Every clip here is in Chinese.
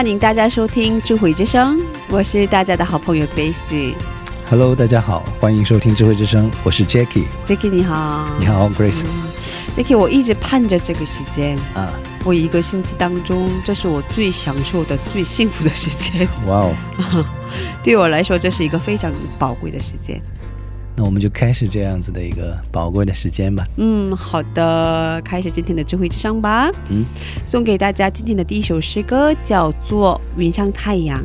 欢迎大家收听智慧之声，我是大家的好朋友 Grace。Hello，大家好，欢迎收听智慧之声，我是 Jackie。Jackie 你好，你好，Grace。Jackie，我一直盼着这个时间，啊，我一个星期当中，这是我最享受的、最幸福的时间。哇哦，对我来说，这是一个非常宝贵的时间。那我们就开始这样子的一个宝贵的时间吧。嗯，好的，开始今天的智慧之声吧。嗯，送给大家今天的第一首诗歌叫做《云上太阳》，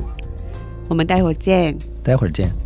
我们待会儿见。待会儿见。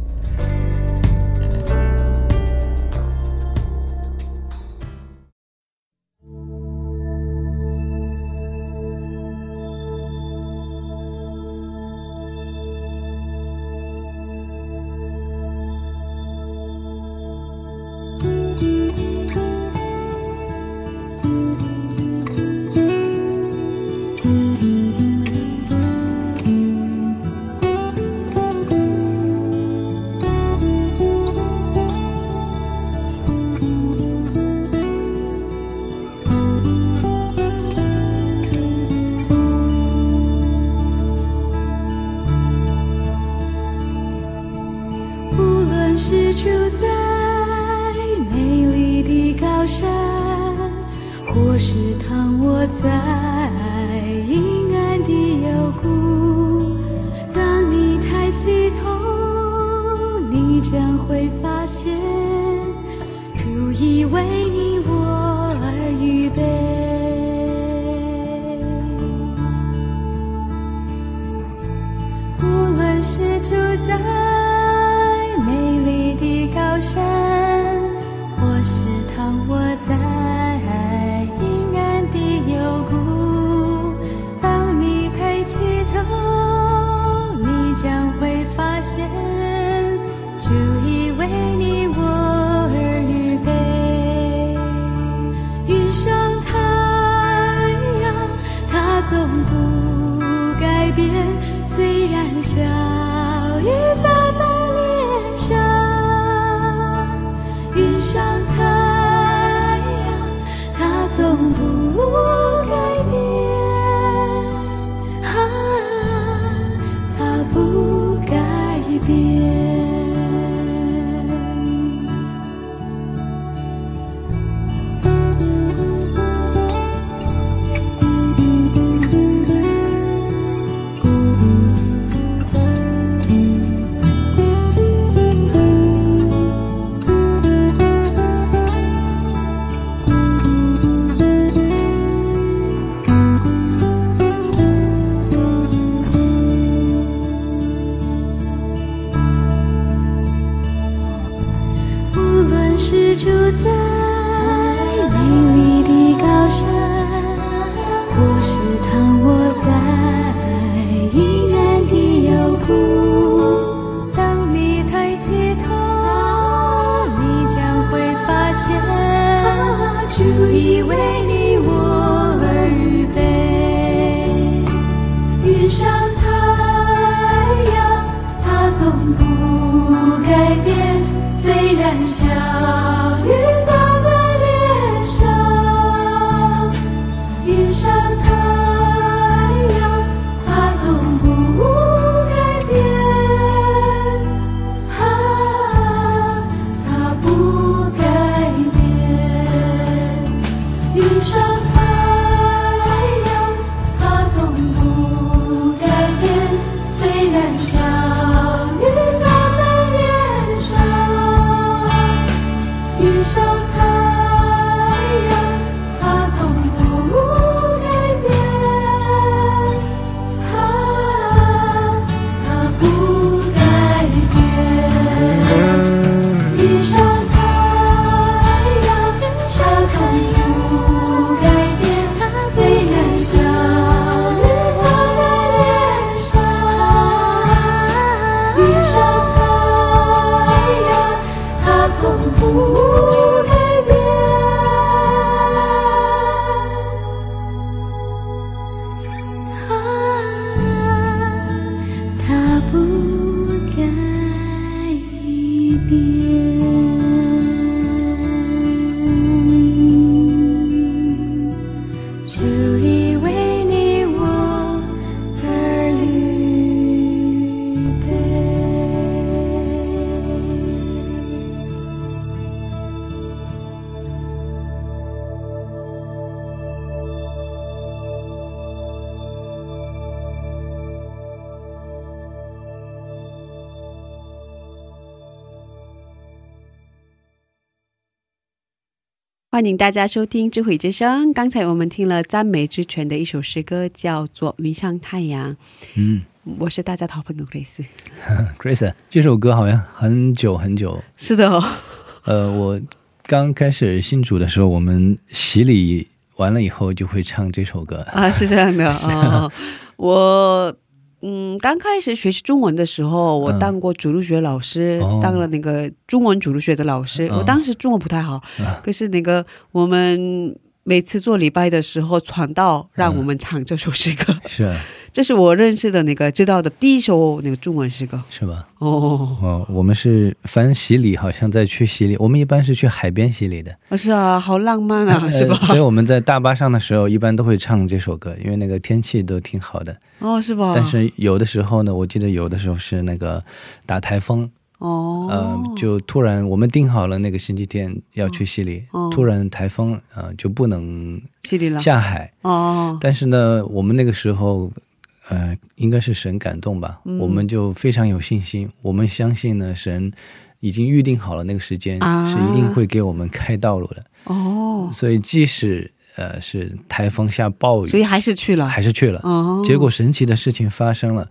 欢迎大家收听智慧之声。刚才我们听了赞美之泉的一首诗歌，叫做《云上太阳》。嗯我是大家的好朋友 Grace。Grace，这首歌好像很久很久，是的、哦，呃，我刚开始信主的时候，我们洗礼完了以后就会唱这首歌。啊，是这样的哦。我嗯，刚开始学习中文的时候，我嗯。当过主路学老师，哦。当了那个中文主路学的老师。嗯。我当时中文不太好，啊可是那个我们每次做礼拜的时候，传道让我们唱这首诗歌，是啊，这是我认识的那个知道的第一首那个中文诗歌。是吧？哦，哦，我们是凡洗礼，好像在去洗礼，我们一般是去海边洗礼的，是啊，好浪漫啊，是吧呃？所以我们在大巴上的时候，一般都会唱这首歌，因为那个天气都挺好的。哦，是吧？但是有的时候呢，我记得有的时候是那个打台风，哦，呃，就突然我们定好了那个星期天要去西里，哦突然台风呃就不能西里了。下海。哦，但是呢，我们那个时候，呃，应该是神感动吧，嗯我们就非常有信心，我们相信呢，神已经预定好了那个时间，啊是一定会给我们开道路的。哦，所以即使呃是台风下暴雨，所以还是去了。还是去了。哦，结果神奇的事情发生了，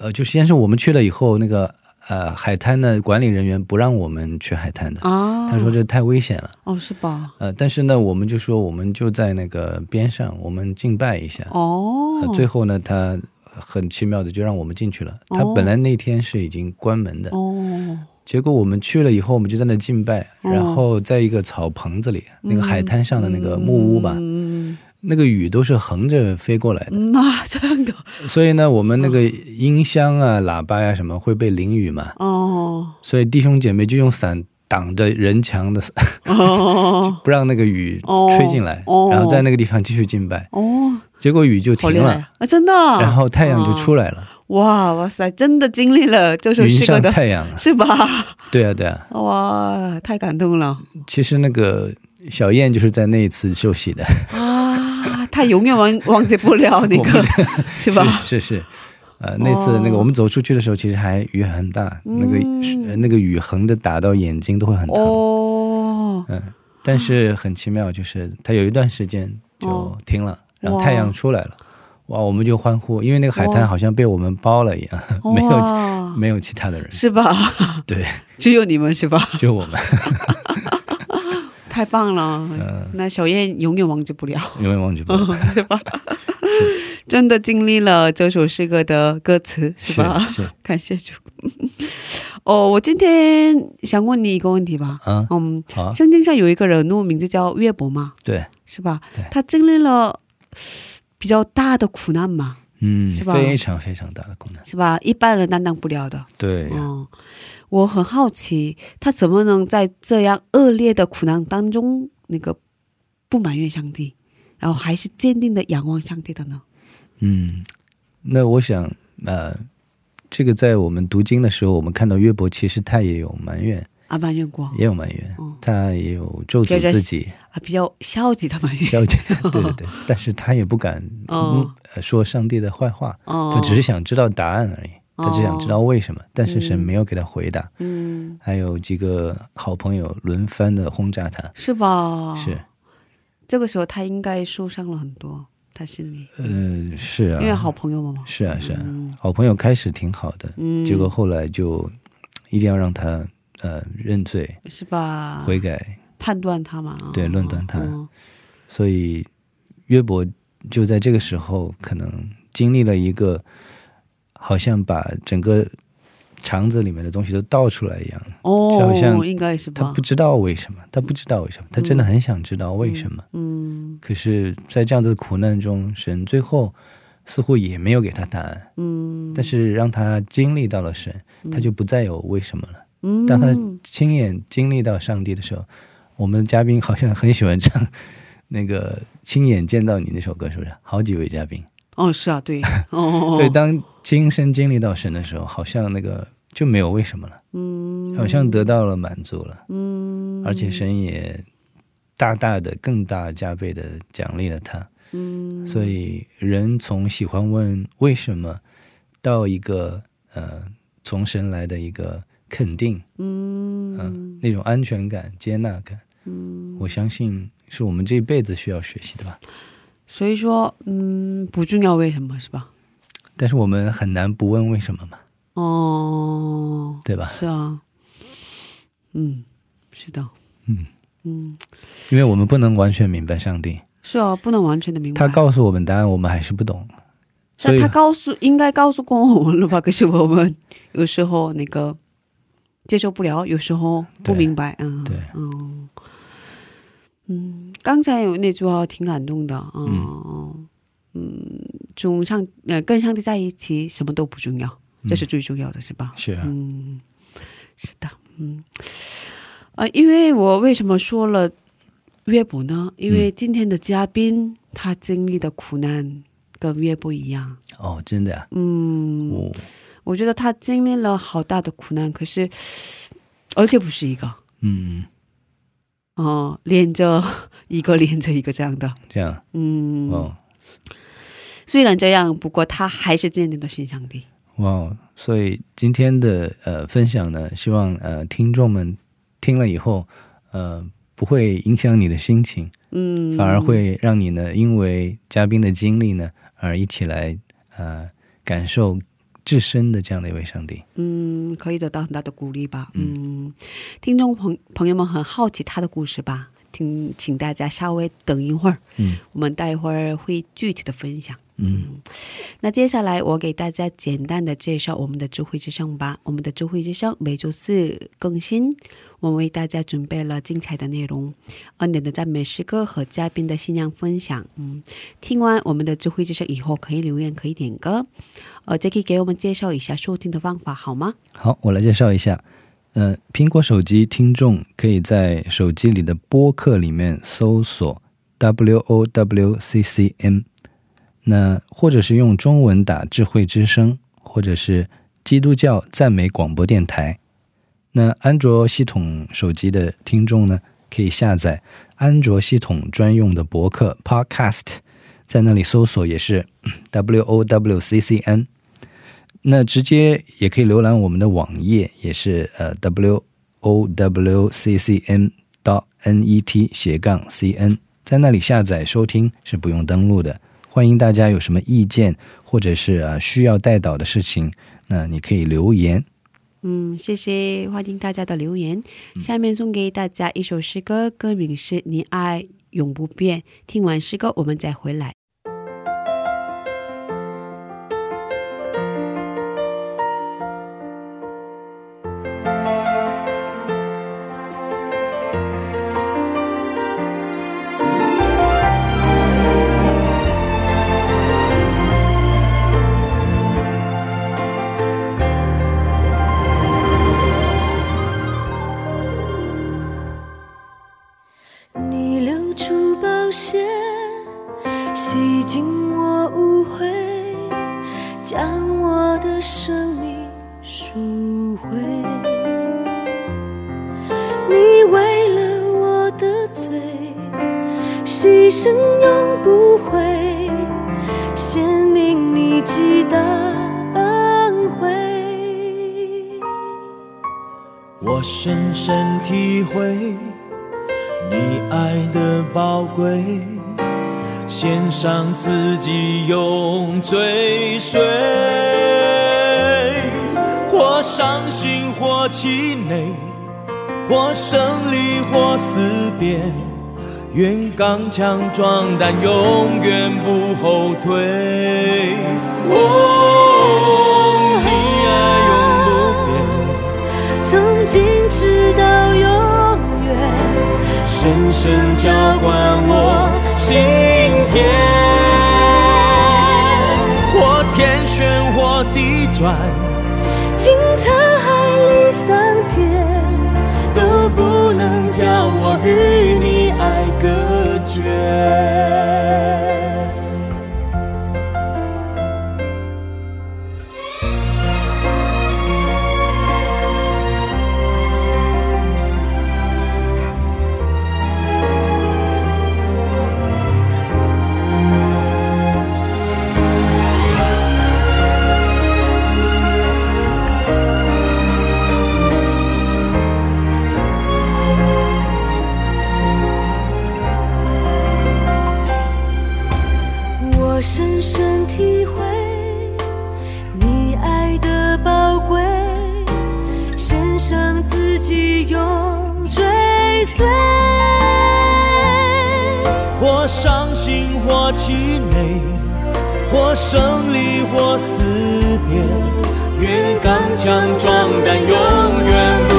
呃，就先是我们去了以后，那个呃海滩的管理人员不让我们去海滩的，啊，他说这太危险了。哦，是吧？呃，但是呢，我们就说我们就在那个边上，我们敬拜一下。哦，呃最后呢，他很奇妙的就让我们进去了。他哦本来那天是已经关门的，哦，结果我们去了以后，我们就在那敬拜，哦。然后在一个草棚子里，那个海滩上的那个木屋吧，嗯那个雨都是横着飞过来的，嗯啊，这样的所以呢，我们那个音箱啊、喇叭呀、什么会被淋雨嘛，哦。所以弟兄姐妹就用伞挡着人墙的，哦。不让那个雨哦吹进来，哦。然后在那个地方继续敬拜，哦，结果雨就停了，啊！真的啊，然后太阳就出来了，哇。哇塞，真的经历了这是云上诗歌的，太阳了。是吧？对啊，对啊，哇，太感动了。其实那个小燕就是在那一次受洗的，啊！他永远忘忘记不了那个，是吧？是是是，呃，那次那个我们走出去的时候，其实还雨很大，那个那个雨横着打到眼睛都会很疼。哦，嗯，但是很奇妙，就是它有一段时间就哦。停了，然后太阳出来了，哇，我们就欢呼，因为那个海滩好像被我们包了一样，没有没有其他的人，是吧？对，只有你们是吧？就我们，太棒了！嗯，那小燕永远忘记不了，永远忘记不了，对吧？真的经历了这首诗歌的歌词，是吧？是是感谢主。哦，我今天想问你一个问题吧。啊，嗯，好啊，圣经上有一个人物名字叫约伯嘛，对，是吧对？他经历了比较大的苦难嘛，嗯是，吧非常非常大的困难，是吧？一般人担当不了的。对呀，嗯，我很好奇，他怎么能在这样恶劣的苦难当中，那个不埋怨上帝，然后还是坚定的仰望上帝的呢？嗯，那我想，呃，这个在我们读经的时候，我们看到约伯其实他也有埋怨，啊，埋怨过也有埋怨，嗯。他也有咒诅自己，啊，比较消极的埋怨。消极，对对对，但是他也不敢、哦。嗯呃说上帝的坏话，哦，他只是想知道答案而已，他只想知道为什么，但是神嗯。没有给他回答。嗯，还有几个好朋友轮番的轰炸他，是吧？是，这个时候他应该受伤了很多，他心里，呃，是啊，因为好朋友嘛嘛。是啊是啊，嗯。好朋友开始挺好的，嗯，结果后来就一定要让他呃认罪是吧？悔改，判断他嘛？对论断他嗯所以约伯就在这个时候可能经历了一个好像把整个肠子里面的东西都倒出来一样，哦，就好像应该是吧？他不知道为什么，他不知道为什么，他真的很想知道为什么。嗯可是，在这样子的苦难中，神最后似乎也没有给他答案，嗯，但是让他经历到了神，他就不再有为什么了。嗯。当他亲眼经历到上帝的时候，我们的嘉宾好像很喜欢唱那个“亲眼见到你”那首歌，是不是？好几位嘉宾，哦是啊，对，哦，所以当亲身经历到神的时候，好像那个就没有为什么了，嗯。好像得到了满足了，嗯，而且神也大大的、更大加倍的奖励了他。嗯，所以人从喜欢问为什么，到一个呃从神来的一个肯定，嗯嗯、那种安全感、接纳感，嗯，我相信是我们这一辈子需要学习的吧。所以说，嗯，不重要，为什么是吧？但是我们很难不问为什么嘛，哦，对吧？是啊，嗯，是的，嗯，嗯，因为我们不能完全明白上帝，是啊，不能完全的明白。他告诉我们答案，我们还是不懂。所以他告诉应该告诉过我们了吧？可是我们有时候那个接受不了，有时候不明白，嗯，对。嗯。嗯，刚才有那句话挺感动的，嗯嗯，从上呃跟上帝在一起，什么都不重要，这是最重要的，是吧？是啊，嗯，是的，嗯，呃，因为我为什么说了约伯呢？因为今天的嘉宾、他经历的苦难跟约伯一样，哦，真的啊，嗯，哦，我觉得他经历了好大的苦难，可是 而且不是一个，嗯，哦、连着一个连着一个这样的，这样，嗯，哦，虽然这样，不过他还是坚定的信上帝。哇哦，所以今天的呃分享呢，希望呃听众们听了以后，呃不会影响你的心情，嗯，反而会让你呢，因为嘉宾的经历呢，而一起来呃感受至深的这样的一位上帝。嗯，可以得到很大的鼓励吧。嗯，听众朋朋友们很好奇他的故事吧？听，请大家稍微等一会儿，嗯我们待会儿会具体的分享。嗯那接下来我给大家简单的介绍我们的智慧之声吧。我们的智慧之声每周四更新，我们为大家准备了精彩的内容，恩典的赞美诗歌和嘉宾的信仰分享。嗯，听完我们的智慧之声以后，可以留言，可以点歌。呃，杰克给我们介绍一下收听的方法好吗？好，我来介绍一下。呃，苹果手机听众可以在手机里的播客里面搜索 W O W C C M，那或者是用中文打“智慧之声”，或者是基督教赞美广播电台。那安卓系统手机的听众呢，可以下载安卓系统专用的博客 Podcast，在那里搜索也是 W O W C C N。那直接也可以浏览我们的网页，也是呃 w o w c c n 到 n e t 斜杠 c n，在那里下载收听是不用登录的。欢迎大家有什么意见或者是啊需要带导的事情，那你可以留言。嗯，谢谢，欢迎大家的留言。下面送给大家一首诗歌，歌名是《你爱永不变》。听完诗歌，我们再回来。永不悔，显明你极大恩惠。我深深体会你爱的宝贵，献上自己永追随，或伤心，或气馁，或胜利，或思别，愿刚强壮胆，永远不后退。哦，你爱永不变。从今直到永远，深深浇灌我心田，或天旋或地转，隔胜利或死别，愿刚强壮胆，永远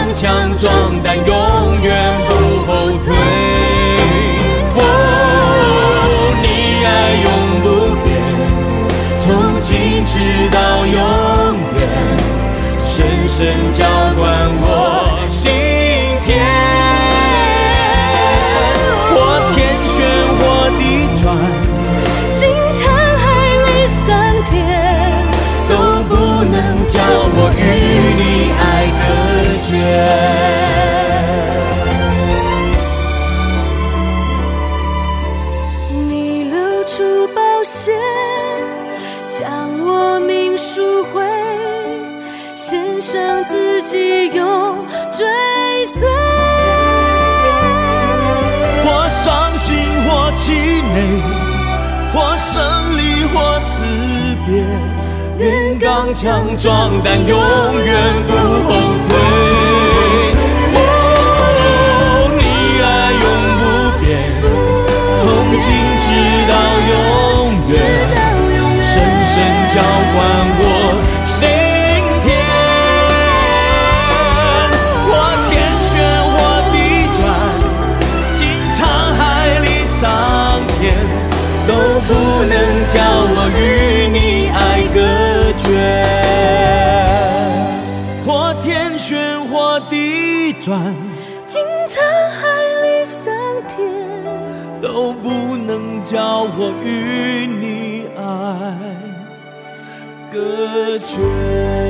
愿刚强壮胆，永远不后退。刚强壮胆，永远不后退。转，经沧海里桑田，都不能叫我与你爱隔绝。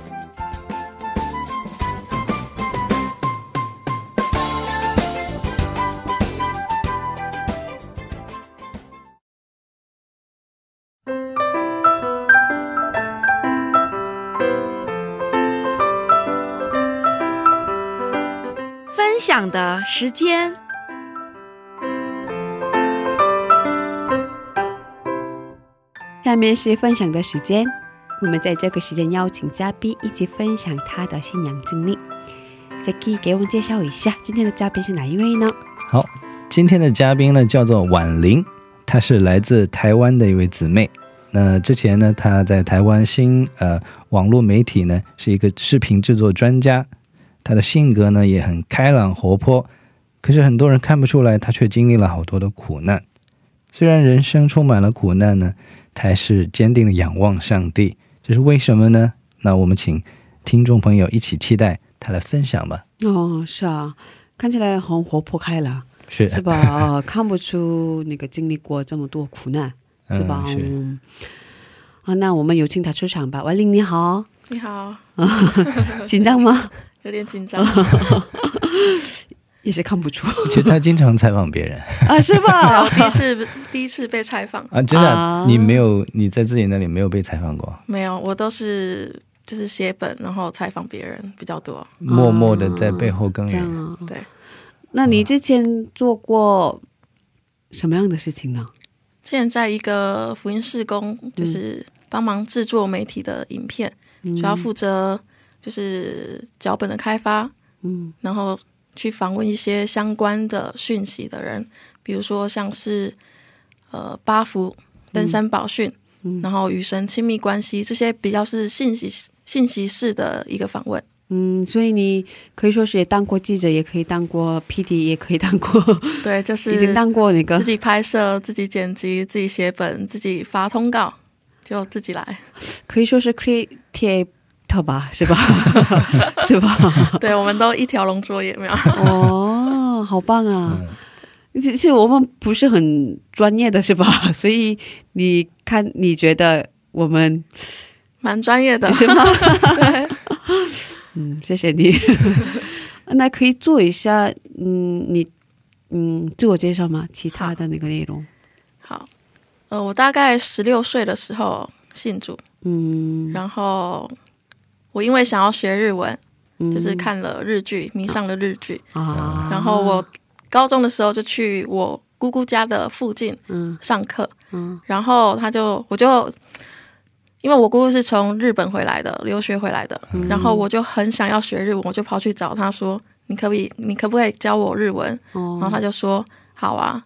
分享的时间。下面是分享的时间，我们在这个时间邀请嘉宾一起分享他的信仰经历。Jackie 给我们介绍一下今天的嘉宾是哪一位呢？好，今天的嘉宾呢叫做婉玲，她是来自台湾的一位姊妹。那之前呢，她在台湾新呃网络媒体呢是一个视频制作专家，她的性格呢也很开朗活泼，可是很多人看不出来，他却经历了好多的苦难。虽然人生充满了苦难呢，他还是坚定的仰望上帝，这是为什么呢？那我们请听众朋友一起期待他的分享吧。哦，是啊，看起来很活泼开朗，是是吧？哦看不出那个经历过这么多苦难，是吧？嗯是嗯啊，那我们有请他出场吧。婉玲你好，你好，紧张吗？有点紧张。也是看不出其实他经常采访别人啊，是 我吧？第一次第一次被采访，啊，真的你没有你在自己那里没有被采访过，没有，我都是就是写本，然后采访别人比较多。默默的在背后耕耘。对，那你之前做过什么样的事情呢？之前在一个福音事工，就是帮忙制作媒体的影片，主要负责就是脚本的开发，嗯然后去访问一些相关的讯息的人，比如说像是呃八福、登山宝训，嗯然后与神亲密关系这些比较是信息信息式的一个访问。嗯，所以你可以说是也当过记者，也可以当过 PD，也可以当过，对，就是已经当过那个自己拍摄、自己剪辑、自己写本、自己发通告，就自己来。可以说是 creative 吧，是吧？是吧？对，我们都一条龙作业，没有。哦，好棒啊！嗯其实我们不是很专业的，是吧？所以你看，你觉得我们蛮专业的，是吗？对，嗯，谢谢你。那可以做一下，嗯，你嗯自我介绍吗？其他的那个内容，好，呃，我大概十六岁的时候信主，嗯，然后我因为想要学日文，嗯就是看了日剧，迷上了日剧，啊，然后我高中的时候就去我姑姑家的附近嗯上课，嗯然后他就我就。因为我姑姑是从日本回来的，留学回来的，嗯然后我就很想要学日文，我就跑去找他说：“你可不可以，你可不可以教我日文？”哦然后他就说：“好啊，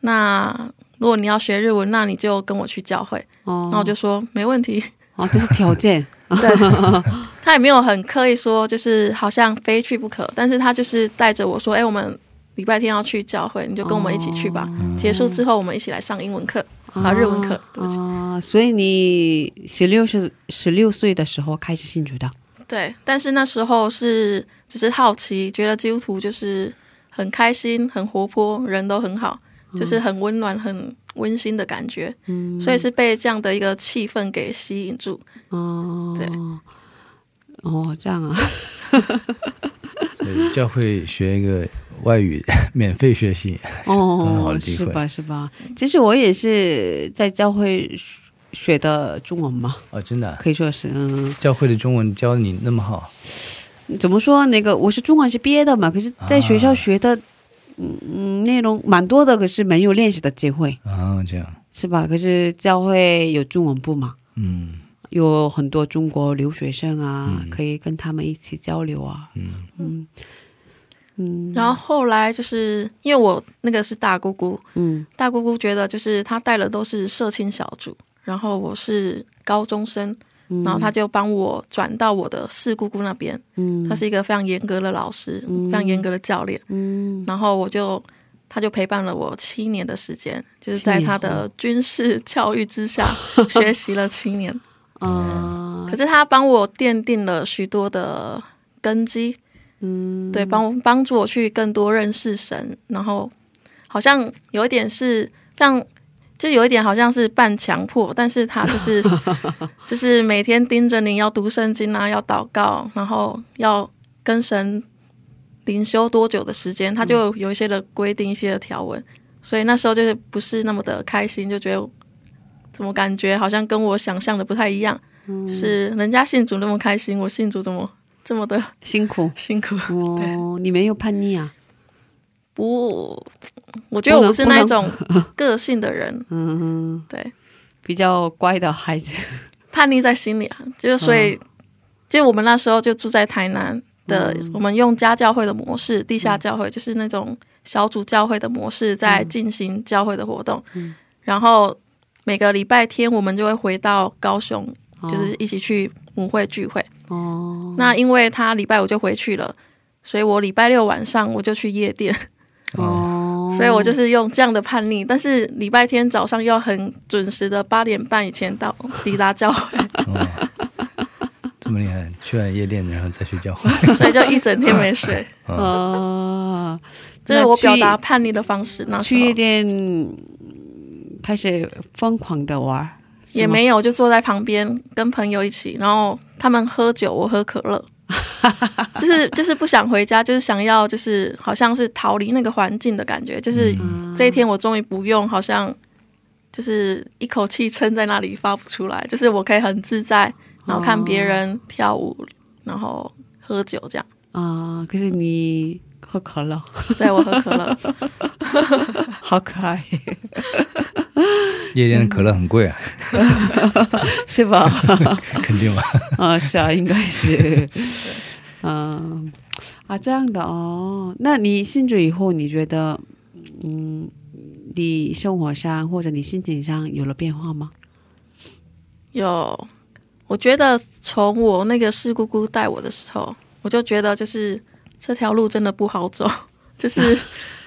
那如果你要学日文，那你就跟我去教会。”哦然后我就说：“没问题。哦，这是条件，” 对，他也没有很刻意说，就是好像非去不可，但是他就是带着我说：“哎，我们礼拜天要去教会，你就跟我们一起去吧。结束之后，我们一起来上英文课啊，日文课。对不起。啊，所以你十六岁十六岁的时候开始信主的，对，但是那时候是只是好奇，觉得基督徒就是很开心、很活泼，人都很好，就是很温暖、很温馨的感觉。嗯，所以是被这样的一个气氛给吸引住。哦，对，哦，这样啊，教会学一个外语免费学习，哦是吧？是吧？其实我也是在教会学的中文嘛，哦，真的啊、可以说是，嗯，教会的中文教的你那么好，怎么说？那个我是中文是毕业的嘛，可是在学校学的，嗯嗯，内容蛮多的，可是没有练习的机会，啊，这样，是吧？可是教会有中文部嘛，嗯。有很多中国留学生啊，嗯。可以跟他们一起交流啊，嗯。嗯。嗯，然后后来就是因为我那个是大姑姑，嗯。大姑姑觉得就是她带的都是社青小组，然后我是高中生，嗯，然后他就帮我转到我的四姑姑那边。嗯他是一个非常严格的老师，嗯非常严格的教练。嗯然后我就。他就陪伴了我七年的时间，就是在他的军事 教育之下 学习了七年。啊可是他帮我奠定了许多的根基，嗯对，帮帮助我去更多认识神，然后好像有一点是像，就有一点好像是半强迫，但是他就是 就是每天盯着你要读圣经啊，要祷告，然后要跟神灵修多久的时间，他就有一些的规定，一些的条文，所以那时候就是不是那么的开心，就觉得怎么感觉好像跟我想象的不太一样，就是人家信主那么开心，我信主怎么 这么的辛苦辛苦？哦，你没有叛逆啊？不，我觉得我不是那种个性的人，嗯，对，比较乖的孩子。叛逆在心里啊，就是所以，就我们那时候就住在台南的，我们用家教会的模式，地下教会就是那种小组教会的模式，在进行教会的活动，然后每个礼拜天我们就会回到高雄，就是一起去母会聚会。哦，那因为他礼拜五就回去了，所以我礼拜六晚上我就去夜店。哦，所以我就是用这样的叛逆，但是礼拜天早上要很准时的八点半以前到抵达教会，哦，这么厉害，去完夜店然后再去教会，所以就一整天没睡。啊，这是我表达叛逆的方式。那时去夜候店开始疯狂的玩，也没有，就坐在旁边跟朋友一起，然后他们喝酒，我喝可乐。就是就是不想回家，就是想要就是好像是逃离那个环境的感觉，就是这一天我终于不用好像就是一口气撑在那里发不出来，就是我可以很自在，然后看别人跳舞，然后喝酒这样。啊，可是你喝可乐，对我喝可乐，好可爱，夜间的可乐很贵啊，是吧？肯定吧？啊，是啊，应该是，嗯，啊，这样的哦。那你信主以后，你觉得，嗯，你生活上或者你心情上有了变化吗？有，我觉得从我那个四姑姑带我的时候，我就觉得就是这条路真的不好走，就是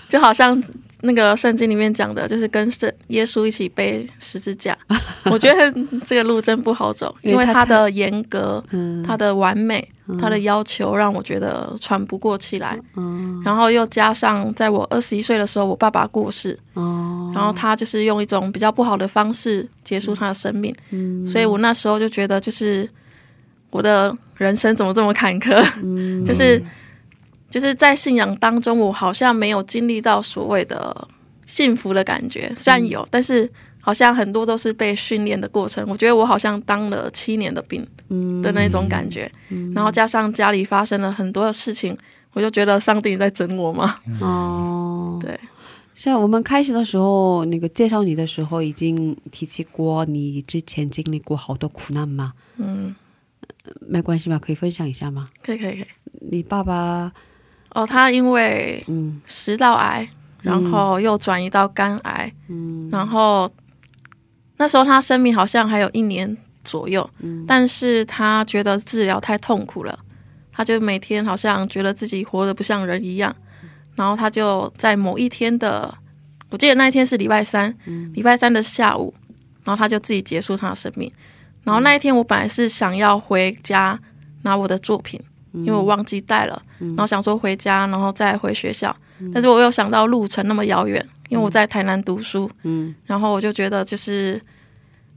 就好像那个圣经里面讲的，就是跟圣耶稣一起背十字架。我觉得这个路真不好走，因为他的严格、嗯，他的完美、他的要求，让我觉得喘不过气来。嗯，然后又加上在我二十一岁的时候，我爸爸过世，哦，然后他就是用一种比较不好的方式结束他的生命，嗯，所以我那时候就觉得，就是我的人生怎么这么坎坷？嗯，就是就是在信仰当中，我好像没有经历到所谓的幸福的感觉，虽然有，但是好像很多都是被训练的过程。我觉得我好像当了七年的兵嗯的那种感觉，然后加上家里发生了很多的事情，我就觉得上帝你在整我嘛？哦，对，像我们开始的时候，那个介绍你的时候，已经提起过你之前经历过好多苦难嘛，嗯，没关系吧？可以分享一下吗？可以可以可以。你爸爸，哦，他因为嗯。食道癌，然后又转移到肝癌，嗯。然后那时候他生命好像还有一年左右，嗯。但是他觉得治疗太痛苦了，他就每天好像觉得自己活得不像人一样，然后他就在某一天的，我记得那一天是礼拜三，礼拜三的下午，然后他就自己结束他的生命。然后那一天我本来是想要回家拿我的作品，因为我忘记带了，然后想说回家，然后再回学校，但是我又想到路程那么遥远，因为我在台南读书，嗯。然后我就觉得就是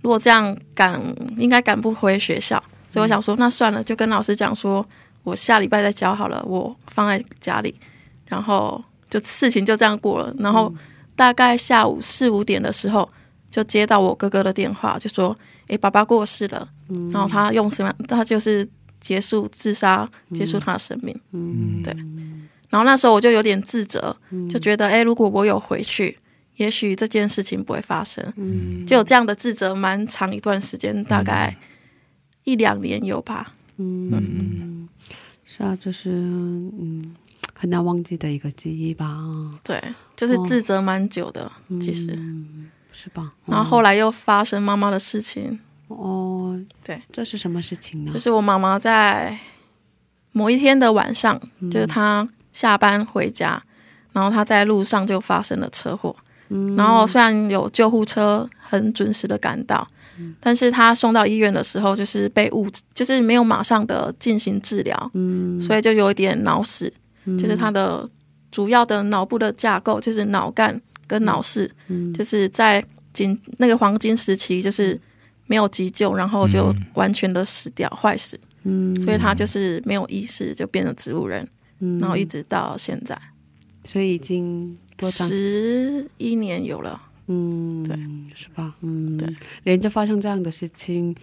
如果这样赶，应该赶不回学校，所以我想说那算了，就跟老师讲说，我下礼拜再交好了，我放在家里，然后就事情就这样过了。然后大概下午四五点的时候，就接到我哥哥的电话，就说：“诶，爸爸过世了。”然后他用什么？他就是结束自杀，结束他的生命。嗯。对。然后那时候我就有点自责，就觉得，诶，如果我有回去，也许这件事情不会发生。嗯。就有这样的自责，蛮长一段时间，大概一两年有吧。嗯，是啊，就是嗯很难忘记的一个记忆吧，对，就是自责蛮久的，其实。嗯是吧？然后后来又发生妈妈的事情，哦，对，这是什么事情呢？就是我妈妈在某一天的晚上，嗯。就是她下班回家，然后她在路上就发生了车祸。嗯。然后虽然有救护车很准时的赶到，但是她送到医院的时候，就是被误，就是没有马上的进行治疗，嗯。所以就有一点脑死，就是她的主要的脑部的架构，就是脑干跟脑室，嗯。就是在金那个黄金时期，就是没有急救，然后就完全的死掉、坏死，嗯，所以他就是没有意识，就变成植物人，嗯然后一直到现在所以已经多长？十一年有了。嗯，对，是吧？嗯，对，连着发生这样的事情，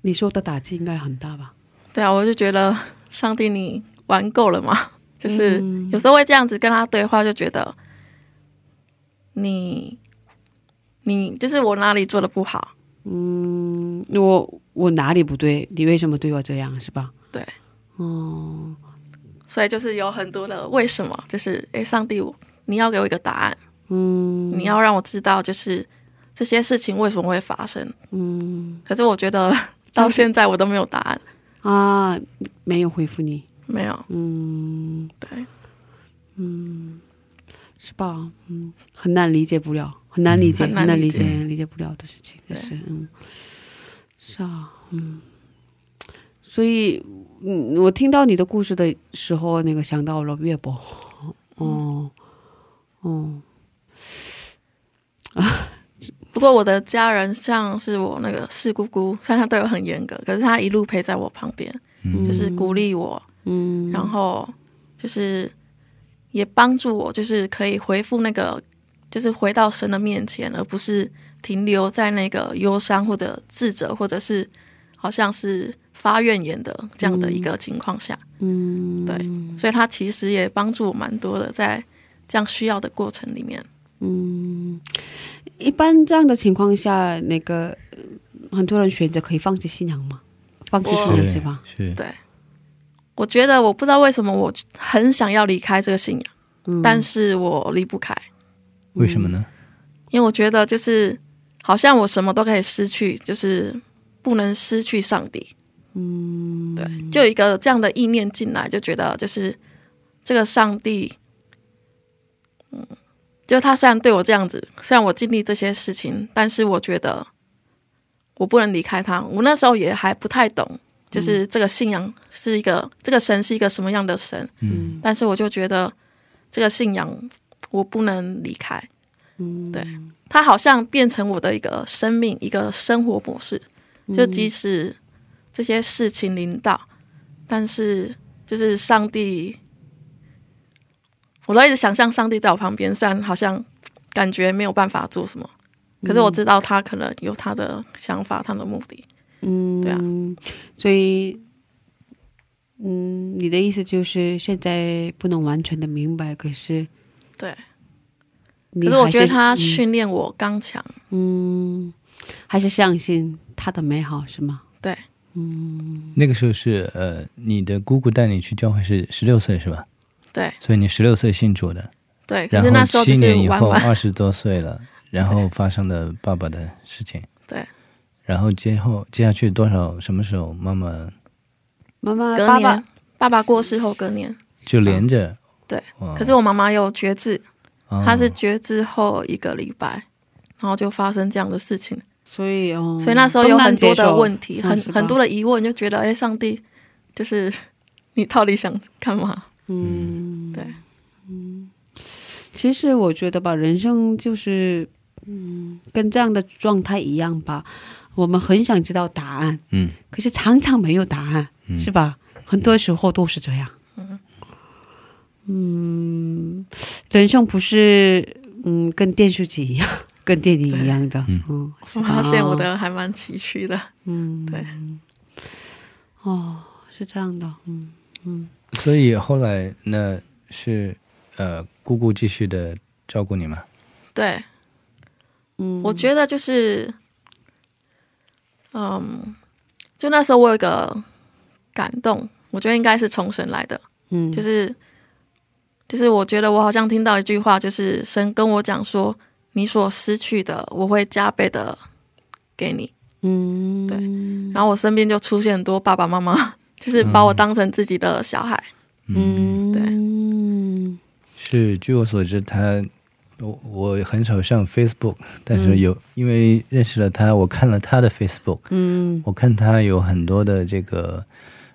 你受的打击应该很大吧？对啊，我就觉得上帝，你玩够了嘛？就是嗯有时候会这样子跟他对话，就觉得你你就是我哪里做的不好，嗯，我我哪里不对？你为什么对我这样？是吧？对，哦，所以就是有很多的为什么，就是哎，上帝，你要给我一个答案，嗯，你要让我知道，就是这些事情为什么会发生。嗯可是我觉得 到现在我都没有答案，啊，没有回复你，没有。嗯，对，嗯是吧？嗯，很难理解不了，很难理解，嗯很难理解理解，不了的事情，就是嗯，是啊，嗯，所以嗯，我听到你的故事的时候，那个想到了岳伯，哦，哦，不过我的家人像是我那个四姑姑，虽然她对我很严格，可是她一路陪在我旁边，嗯。就是鼓励我，嗯，然后就是也帮助我，就是可以回复那个，就是回到神的面前，而不是停留在那个忧伤或者自责，或者是好像是发怨言的这样的一个情况下。嗯，对，所以他其实也帮助我蛮多的，在这样需要的过程里面。嗯，一般这样的情况下，那个呃很多人选择可以放弃信仰吗？放弃信仰是吧？是对，我觉得我不知道为什么我很想要离开这个信仰，嗯但是我离不开，为什么呢？因为我觉得就是好像我什么都可以失去，就是不能失去上帝。嗯，对，就有一个这样的意念进来，就觉得就是这个上帝，嗯，就他虽然对我这样子，虽然我经历这些事情，但是我觉得我不能离开他。我那时候也还不太懂，就是这个信仰是一个，这个神是一个什么样的神，嗯但是我就觉得这个信仰我不能离开。嗯，对它好像变成我的一个生命，一个生活模式。就即使这些事情临到，但是就是上帝，我都一直想象上帝在我旁边，虽然好像感觉没有办法做什么，可是我知道他可能有他的想法，他的目的。嗯，对啊，所以，嗯，你的意思就是现在不能完全的明白，可是，对，可是我觉得他训练我刚强。嗯，嗯还是相信他的美好是吗？对，嗯。那个时候是呃，你的姑姑带你去教会是十六岁是吧？对。所以你十六岁信主的，对，可然是那后七年以后。二十多岁了，然后发生了爸爸的事情，对，然后接后接下去多少什么时候妈妈？妈妈，隔爸爸。年爸爸过世后隔年，就连着，对，可是我妈妈有觉知，哦她是绝志后一个礼拜，然后就发生这样的事情，所以哦，所以那时候有很多的问题，很很多的疑问，就觉得哎，上帝就是 你到底想干嘛？嗯，对，嗯其实我觉得吧，人生就是，嗯，跟这样的状态一样吧。我们很想知道答案，嗯可是常常没有答案，嗯是吧？很多时候都是这样。嗯，人生不是嗯跟电视剧一样，跟电影一样的。嗯。嗯。我发现我的还蛮崎岖的，嗯，对，哦，是这样的。嗯所以后来那是呃姑姑继续的照顾你吗？对，嗯，我觉得就是，嗯，就那时候我有一个感动，我觉得应该是重生来的，嗯。就是就是我觉得我好像听到一句话，就是神跟我讲说，你所失去的，我会加倍的给你。嗯。对。然后我身边就出现很多爸爸妈妈，就是把我当成自己的小孩。嗯。对。嗯是，据我所知，他我我很少上 Facebook，但是有、因为认识了他，我看了他的 Facebook，嗯。我看他有很多的这个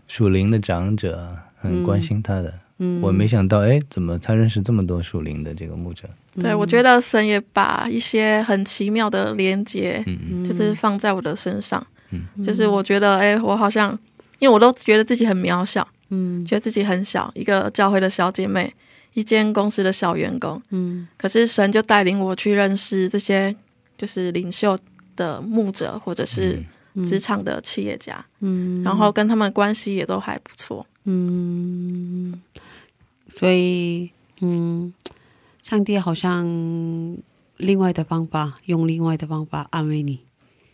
属灵的长者很嗯关心他的，嗯，我没想到，哎，怎么他认识这么多属灵的这个牧者？对我觉得神也把一些很奇妙的连接，嗯嗯。就是放在我的身上。嗯。就是我觉得，哎、我好像，因为我都觉得自己很渺小，嗯。觉得自己很小，一个教会的小姐妹，一间公司的小员工。嗯。可是神就带领我去认识这些，就是领袖的牧者，或者是职场的企业家，嗯，然后跟他们关系也都还不错。嗯，所以嗯，上帝好像另外的方法，用另外的方法安慰你。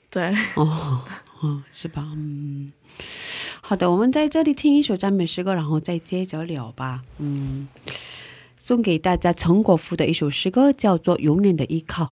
对，哦，哦，是吧？嗯，好的，我们在这里听一首赞美诗歌，然后再接着聊吧。嗯，送给大家陈果夫的一首诗歌，叫做《永远的依靠》。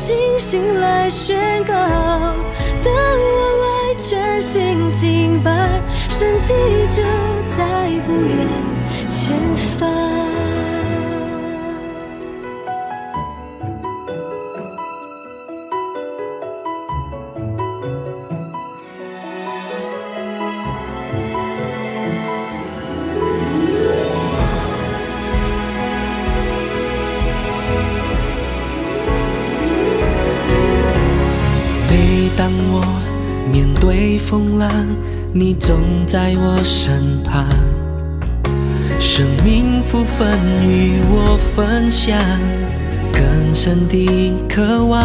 星星来宣告，当我来全心敬拜，神迹就在不远。在我身旁，生命福分与我分享，更深的渴望。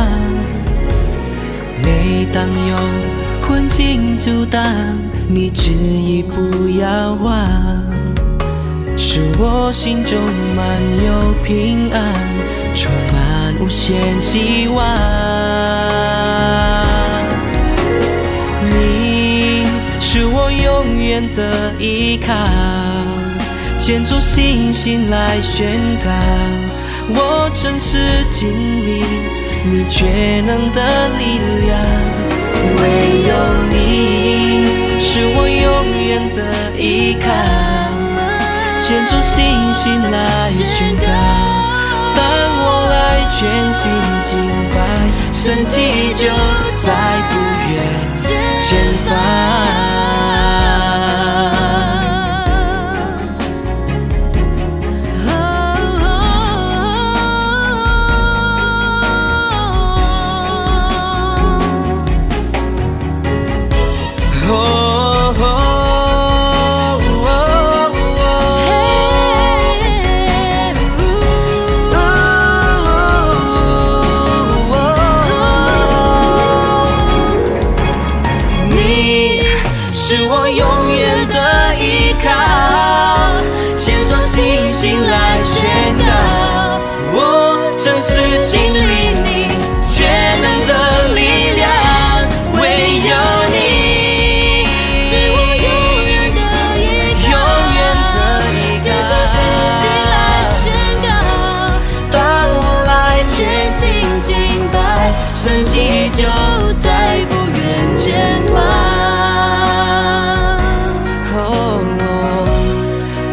每当有困境阻挡，你执意不要忘，使我心中满有平安，充满无限希望。永远的依靠，坚出信心来宣告，我真实经历你全能的力量。唯有你是我永远的依靠，坚出信心来宣告。当我来全心敬拜，神迹就在不远前方。就在不远前方。哦，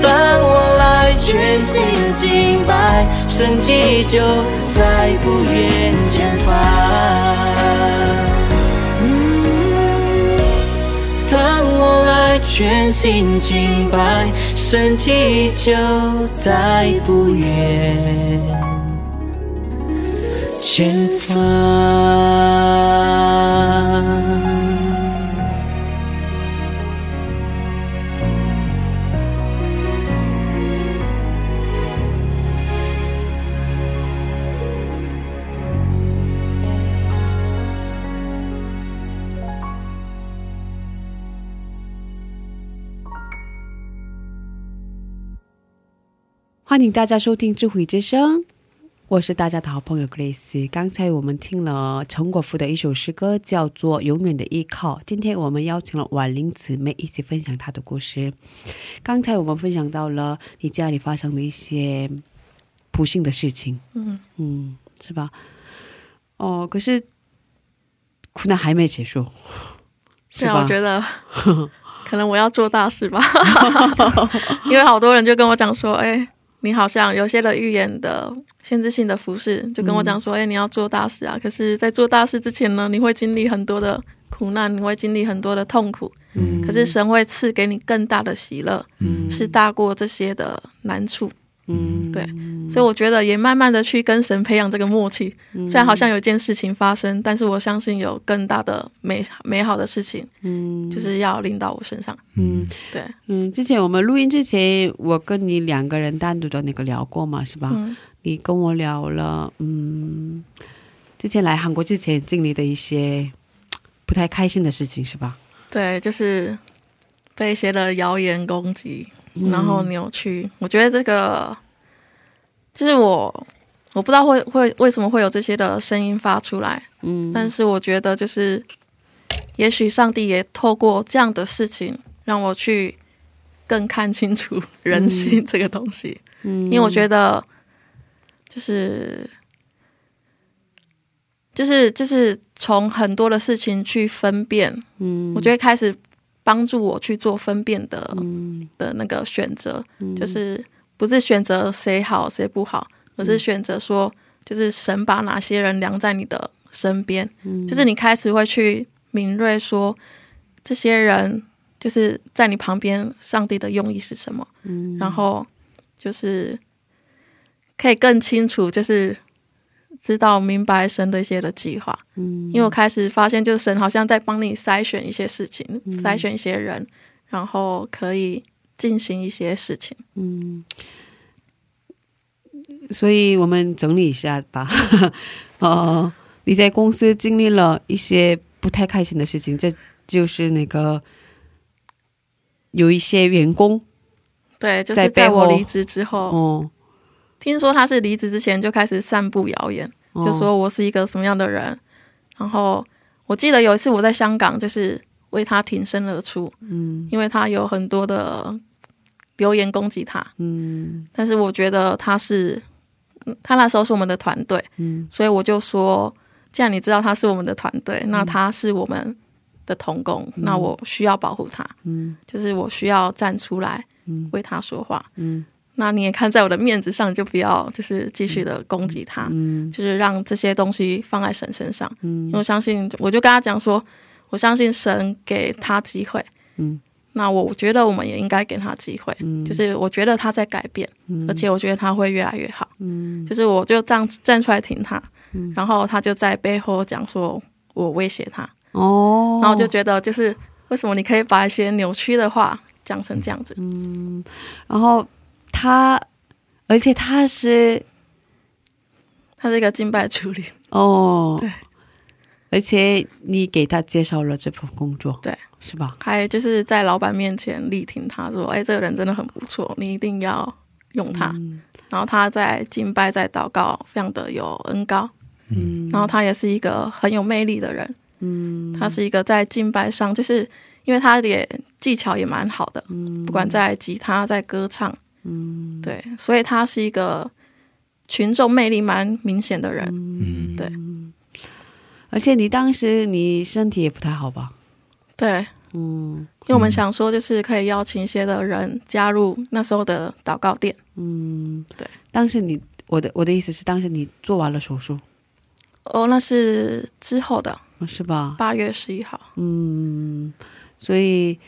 当我来全心敬拜，神迹就在不远前方。嗯当我来全心敬拜，神迹就在不远前方。大家收听《智慧之声》，我是大家的好朋友 Grace。刚才我们听了陈果夫的一首诗歌，叫做《永远的依靠》。今天我们邀请了婉玲姊妹一起分享她的故事。刚才我们分享到了你家里发生的一些不幸的事情，嗯嗯，是吧？哦，可是苦难还没结束，是 对啊，我觉得 可能我要做大事吧，因为好多人就跟我讲说，哎、你好像有些的预言的限制性的服饰，就跟我讲说，哎、你要做大事啊。可是，在做大事之前呢，你会经历很多的苦难，你会经历很多的痛苦。嗯可是神会赐给你更大的喜乐，嗯是大过这些的难处。嗯，对，所以我觉得也慢慢的去跟神培养这个默契。嗯虽然好像有一件事情发生，但是我相信有更大的美美好的事情，嗯，就是要临到我身上。嗯对，嗯，之前我们录音之前，我跟你两个人单独的那个聊过嘛，是吧？嗯，你跟我聊了，嗯，之前来韩国之前经历的一些不太开心的事情，是吧？对，就是被一些的谣言攻击，嗯然后扭曲。我觉得这个就是我，我不知道会会为什么会有这些的声音发出来，嗯，但是我觉得就是，也许上帝也透过这样的事情，让我去更看清楚人性这个东西。嗯，因为我觉得，就是，就是就是从很多的事情去分辨，嗯，我觉得开始帮助我去做分辨的、嗯。的那个选择，嗯。就是不是选择谁好谁不好，而是选择说，就是神把哪些人量在你的身边，嗯。就是你开始会去敏锐说，这些人就是在你旁边，上帝的用意是什么，嗯。然后就是可以更清楚，就是知道明白神的一些的计划。嗯。因为我开始发现，就是神好像在帮你筛选一些事情，嗯。筛选一些人，然后可以进行一些事情。嗯，所以我们整理一下吧。呃，你在公司经历了一些不太开心的事情，这就是那个有一些员工对，就是在我离职之后，哦，听说他是离职之前就开始散布谣言，哦就说我是一个什么样的人。然后我记得有一次我在香港，就是为他挺身而出，嗯因为他有很多的留言攻击他，嗯。但是我觉得他是，嗯他那时候是我们的团队，嗯。所以我就说，既然你知道他是我们的团队，那他是我们的同工，那我需要保护他，嗯。就是我需要站出来嗯。为他说话。嗯。那你也看在我的面子上，你就不要就是继续的攻击他，嗯。就是让这些东西放在神身上。嗯。因为我相信，我就跟他讲说，我相信神给他机会，嗯，那我觉得我们也应该给他机会，嗯。就是我觉得他在改变，嗯。而且我觉得他会越来越好。嗯。就是我就这样站出来挺他，嗯。然后他就在背后讲说我威胁他，哦，然后我就觉得就是为什么你可以把一些扭曲的话讲成这样子？嗯，然后他，而且他是他是一个敬拜处理，哦，对，而且你给他介绍了这份工作，对，是吧？还就是在老板面前力挺他说，哎，这个人真的很不错，你一定要用他。嗯。然后他在敬拜在祷告，非常的有恩高，嗯。然后他也是一个很有魅力的人，嗯。他是一个在敬拜上，就是因为他也技巧也蛮好的，嗯。不管在吉他在歌唱，嗯。对，所以他是一个群众魅力蛮明显的人。嗯，对而且你当时你身体也不太好吧？对，嗯因为我们想说，就是可以邀请一些的人加入那时候的祷告店。嗯，对。当时你我的我的意思是，当时你做完了手术哦，那是之后的是吧？八月十一号。嗯，所以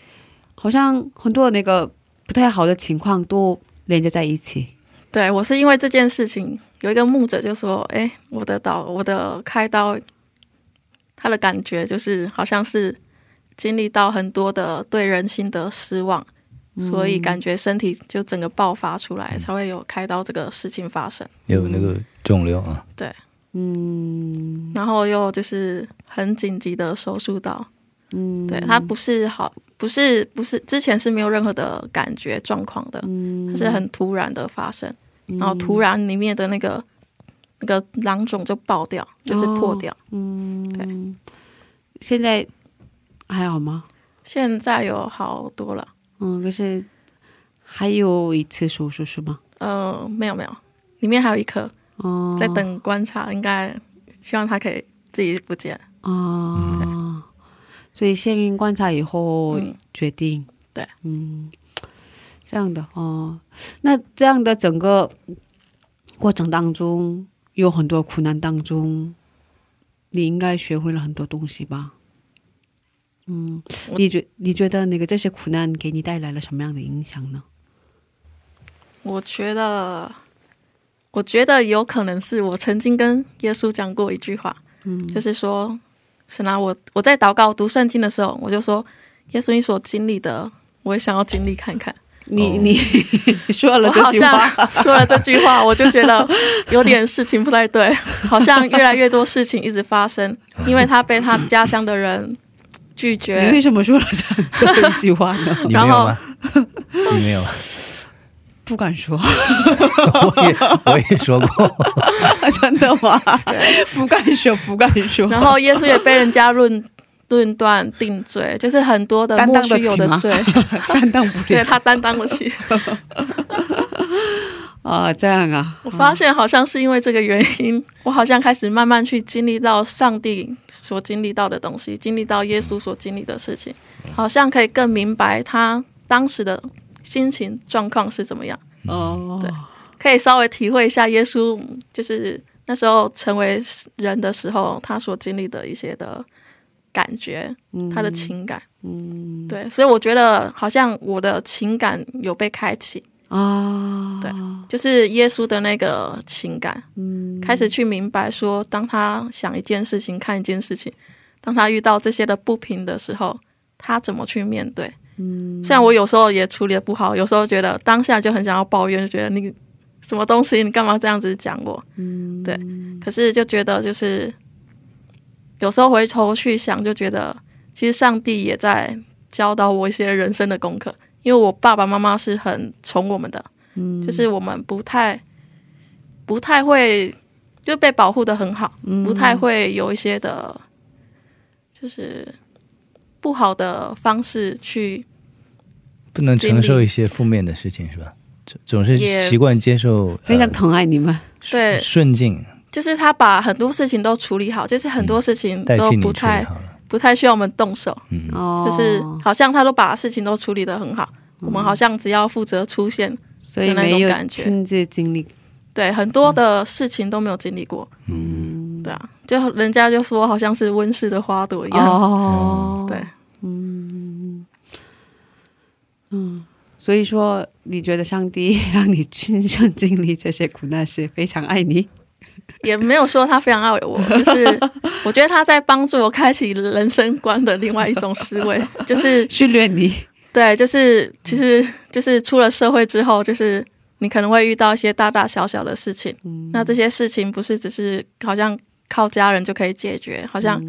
好像很多那个不太好的情况都连接在一起。对我是因为这件事情，有一个牧者就说：“哎，我的刀，我的开刀，他的感觉就是好像是经历到很多的对人心的失望，所以感觉身体就整个爆发出来，才会有开刀这个事情发生。有那个肿瘤啊，对。嗯。然后又就是很紧急的手术刀，嗯，对他不是好，不是不是之前是没有任何的感觉状况的，嗯。它是很突然的发生，然后突然里面的那个那个囊肿就爆掉，就是破掉。嗯，对，现在还好吗？现在有好多了，嗯，可是还有一次手术是吗？呃，没有没有，里面还有一颗哦，在等观察，应该希望它可以自己不见。哦，所以先观察以后嗯决定。对，嗯，这样的哦。那这样的整个过程当中，有很多苦难当中，你应该学会了很多东西吧？嗯，你觉你觉得那个这些苦难给你带来了什么样的影响呢？我觉得，我觉得有可能是我曾经跟耶稣讲过一句话，嗯，就是说，神啊，我我在祷告读圣经的时候，我就说，耶稣你所经历的，我也想要经历看看。你你 说了好这句话，像 说了这句话，我就觉得有点事情不太对，好像越来越多事情一直发生，因为他被他家乡的人拒绝你为，什么说了这样一句话呢？然后？你没有？不敢说，我也我也说过，真的吗？不敢说，不敢说。然后耶稣也被人家论论断定罪，就是很多的莫须有的罪，担当不了。对他担当不起。啊，这样啊，我发现好像是因为这个原因，我好像开始慢慢去经历到上帝所经历到的东西，经历到耶稣所经历的事情，好像可以更明白他当时的心情状况是怎么样，哦，对可以稍微体会一下耶稣就是那时候成为人的时候，他所经历的一些的感觉，他的情感，嗯对，所以我觉得好像我的情感有被开启。啊，对就是耶稣的那个情感，嗯开始去明白说，当他想一件事情、看一件事情，当他遇到这些的不平的时候，他怎么去面对？嗯，虽然我有时候也处理的不好，有时候觉得当下就很想要抱怨，就觉得你什么东西，你干嘛这样子讲我？嗯，对。可是就觉得就是有时候回头去想，就觉得其实上帝也在教导我一些人生的功课，因为我爸爸妈妈是很宠我们的，嗯，就是我们不太不太会就被保护的很好，不太会有一些的，就是不好的方式去不能承受一些负面的事情是吧？总总是习惯接受非常呃疼爱你们，对。顺境，就是他把很多事情都处理好，就是很多事情都不太。不太需要我们动手，嗯，哦，就是好像他都把事情都处理的很好，我们好像只要负责出现，所以的那种没有感觉。亲自经历，对很多的事情都没有经历过，嗯，对啊，就人家就说好像是温室的花朵一样，哦，对，所以说，你觉得上帝 让你亲身经历这些苦难是非常爱你？也没有说他非常爱我，就是我觉得他在帮助我开启人生观的另外一种思维，就是训练你，对，就是其实就是出了社会之后，就是你可能会遇到一些大大小小的事情，那这些事情不是只是好像靠家人就可以解决，好像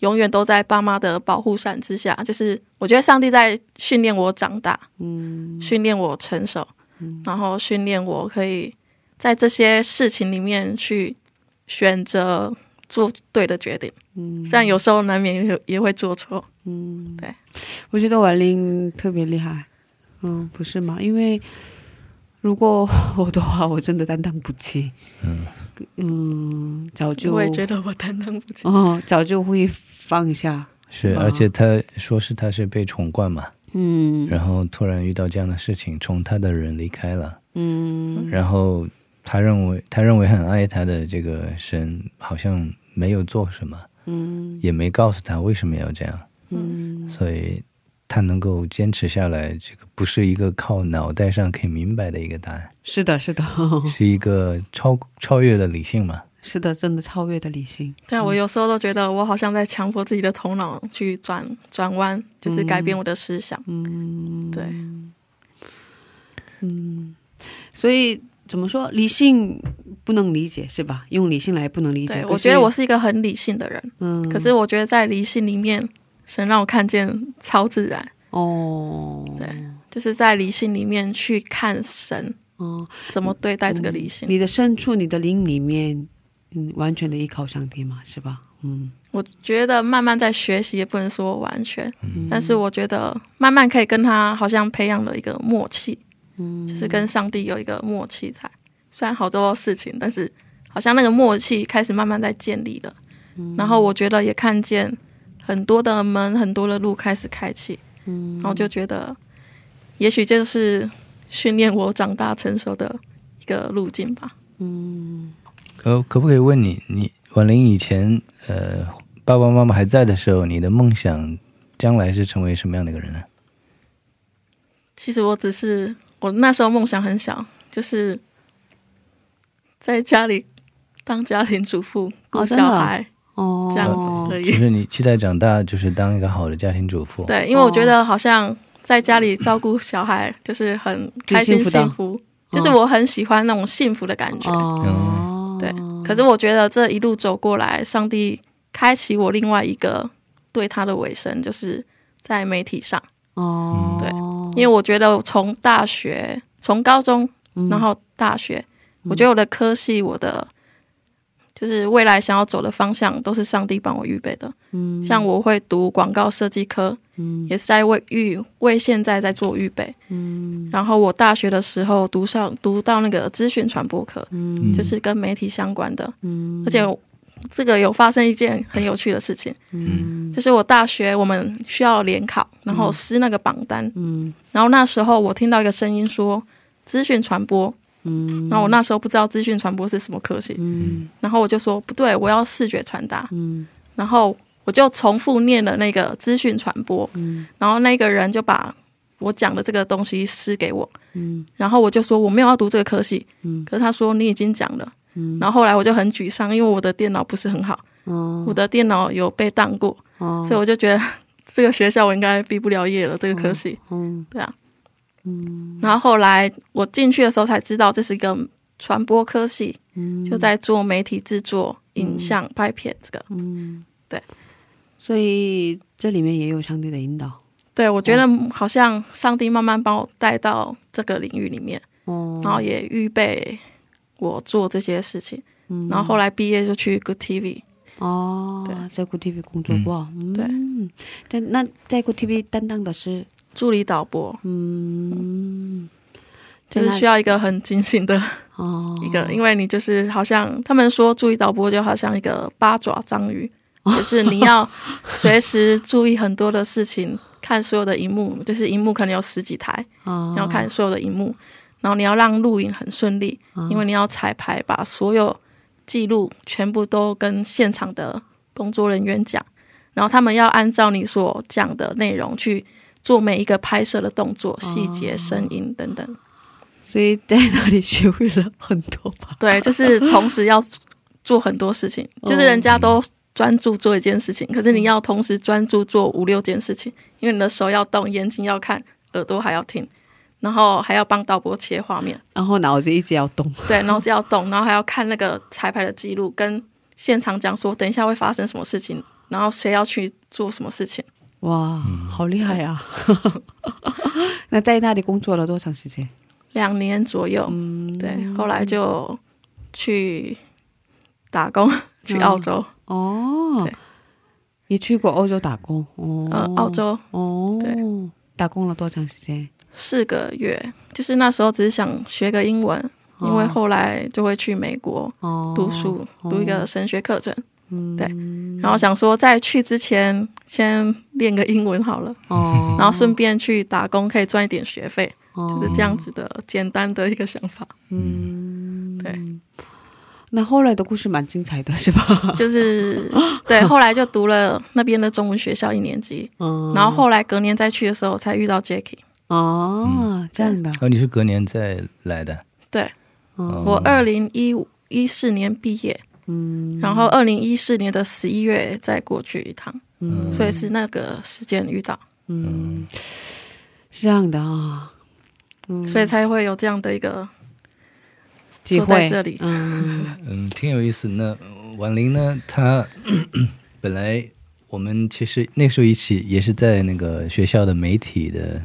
永远都在爸妈的保护伞之下。就是我觉得上帝在训练我长大，嗯，训练我成熟，然后训练我可以在这些事情里面去选择做对的决定。嗯，虽然有时候难免也也会做错，嗯，对。我觉得婉玲特别厉害，嗯，不是吗？因为如果我的话，我真的担当不起，嗯。嗯早就我也觉得我担当不起。哦，早就会放下，是，而且他说是他是被宠惯嘛，嗯。然后突然遇到这样的事情，宠他的人离开了，嗯。然后他认为他认为很爱他的这个神好像没有做什么，嗯。也没告诉他为什么要这样，嗯。所以他能够坚持下来，这个不是一个靠脑袋上可以明白的一个答案，是的，是的，是一个超超越了理性嘛。是的，真的超越的理性，对啊，我有时候都觉得我好像在强迫自己的头脑去转转弯，就是改变我的思想。嗯，对，嗯。所以怎么说，理性不能理解是吧？用理性来不能理解，对，我觉得我是一个很理性的人，嗯，可是我觉得在理性里面，神让我看见超自然，哦，对就是在理性里面去看神哦，怎么对待这个理性。你的深处，你的灵里面，嗯，完全的依靠上帝嘛，是吧？嗯。我觉得慢慢在学习，也不能说完全，但是我觉得慢慢可以跟他好像培养了一个默契，嗯就是跟上帝有一个默契在。虽然好多事情，但是好像那个默契开始慢慢在建立了。然后我觉得也看见很多的门，很多的路开始开启，嗯然后就觉得，也许这就是训练我长大成熟的一个路径吧。嗯呃，可不可以问你，你婉玲以前呃爸爸妈妈还在的时候，你的梦想将来是成为什么样的一个人呢？其实我只是我那时候梦想很小，就是在家里当家庭主妇顾哦小孩、哦，这样子而已。就是你期待长大就是当一个好的家庭主妇。对，因为我觉得好像在家里照顾小孩就是很开心幸福的幸福，就是我很喜欢那种幸福的感觉。哦，对，可是我觉得这一路走过来，上帝开启我另外一个对他的尾声，就是在媒体上。哦，对因为我觉得从大学、从高中，嗯。然后大学，我觉得我的科系、我的就是未来想要走的方向，都是上帝帮我预备的。嗯。像我会读广告设计科，嗯。也是在为预为现在在做预备。嗯。然后我大学的时候读上读到那个资讯传播科，嗯。就是跟媒体相关的，嗯。而且这个有发生一件很有趣的事情，嗯。就是我大学我们需要联考，然后撕那个榜单，嗯。然后那时候我听到一个声音说资讯传播，嗯。然后我那时候不知道资讯传播是什么科系，嗯。然后我就说不对，我要视觉传达，嗯。然后我就重复念了那个资讯传播，嗯。然后那个人就把我讲的这个东西撕给我，嗯。然后我就说我没有要读这个科系，嗯。可是他说你已经讲了，嗯。然后后来我就很沮丧，因为我的电脑不是很好，哦。我的电脑有被当过，哦。所以我就觉得这个学校我应该毕不了业了，这个科系，嗯对啊，嗯。然后后来我进去的时候才知道这是一个传播科系，嗯。就在做媒体制作、影像、拍片这个。嗯。对，所以这里面也有上帝的引导。对，我觉得好像上帝慢慢帮我带到这个领域里面，哦，然后也预备我做这些事情。嗯。然后后来毕业就去 Good TV，哦，对。在 Good TV 工作过，嗯。对。在那在 Good TV 担当的是？助理导播，嗯，就是需要一个很警醒的哦。一个，因为你就是好像他们说助理导播就好像一个八爪章鱼，就是你要随时注意很多的事情，看所有的荧幕，就是荧幕可能有十几台，哦。然后看所有的荧幕，然后你要让录影很顺利，因为你要彩排，把所有记录全部都跟现场的工作人员讲，然后他们要按照你所讲的内容去做每一个拍摄的动作、细节、声音等等。所以在那里学会了很多吧。对，就是同时要做很多事情，就是人家都专注做一件事情，可是你要同时专注做五六件事情，因为你的手要动，眼睛要看，耳朵还要听，然后还要帮导播切画面，然后脑子一直要动，对，脑子要动，然后还要看那个彩排的记录，跟现场讲说等一下会发生什么事情，然后谁要去做什么事情。哇，好厉害啊！那在那里工作了多长时间？两年左右，嗯，对，后来就去打工，去澳洲，哦。对，也去过欧洲打工。哦，呃，澳洲。哦，对，打工了多长时间？四个月，就是那时候只是想学个英文，因为后来就会去美国哦，读书，读一个神学课程，嗯，对。然后想说在去之前先练个英文好了，哦，然后顺便去打工，可以赚一点学费，哦。就是这样子的简单的一个想法。嗯，对，那后来的故事蛮精彩的，是吧？就是 对，后来就读了那边的中文学校一年级，嗯，然后后来隔年再去的时候才遇到 Jackie。哦，这样的，哦，你是隔年再来的？对哦。我二零一五一四年毕业，嗯。然后二零一四年的十一月再过去一趟，嗯。所以是那个时间遇到，嗯，是这样的啊，嗯，所以才会有这样的一个机会。在会这里。嗯。嗯，挺有意思。那婉玲呢？她 本来我们其实那时候一起也是在那个学校的媒体的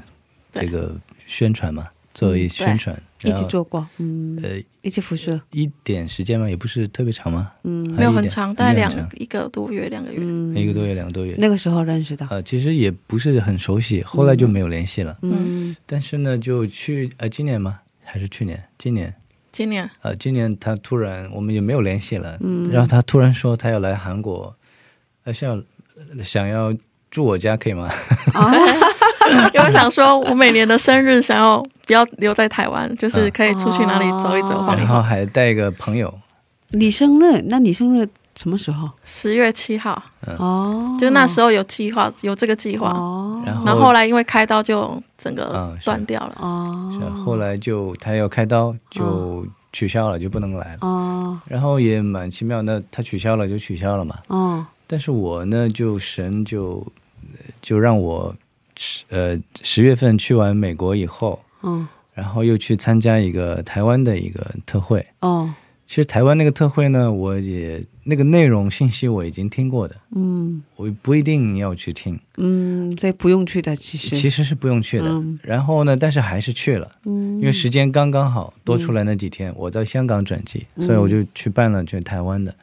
这个宣传嘛，作为宣传，一起做过，嗯，呃一起辐射，一点时间嘛，也不是特别长嘛，嗯没有很长，大概两一个多月、两个月。嗯，一个多月、两个多月。那个时候认识的，呃，其实也不是很熟悉，后来就没有联系了。嗯但是呢，就去呃，今年吗？还是去年？今年今年呃，今年他突然我们也没有联系了，嗯然后他突然说他要来韩国，呃，想想要住我家可以吗？因为我想说，我每年的生日想要不要留在台湾，就是可以出去哪里走一走、哦晃一。然后还带一个朋友，你生日，那你生日什么时候？十月七号，哦，就那时候有计划，有这个计划，哦，然后然后后来因为开刀就整个嗯是断掉了。哦，是后来就他要开刀就取消了，就不能来了。哦。然后也蛮奇妙，那他取消了就取消了嘛。哦但是我呢，就神就呃就让我十呃十月份去完美国以后，嗯。然后又去参加一个台湾的一个特会。哦，其实台湾那个特会呢，我也那个内容信息我已经听过的，嗯。我不一定要去听，嗯，这不用去的，其实。其实是不用去的。嗯。然后呢，但是还是去了，嗯，因为时间刚刚好，多出来那几天，我在香港转机，嗯。所以我就去办了去台湾的。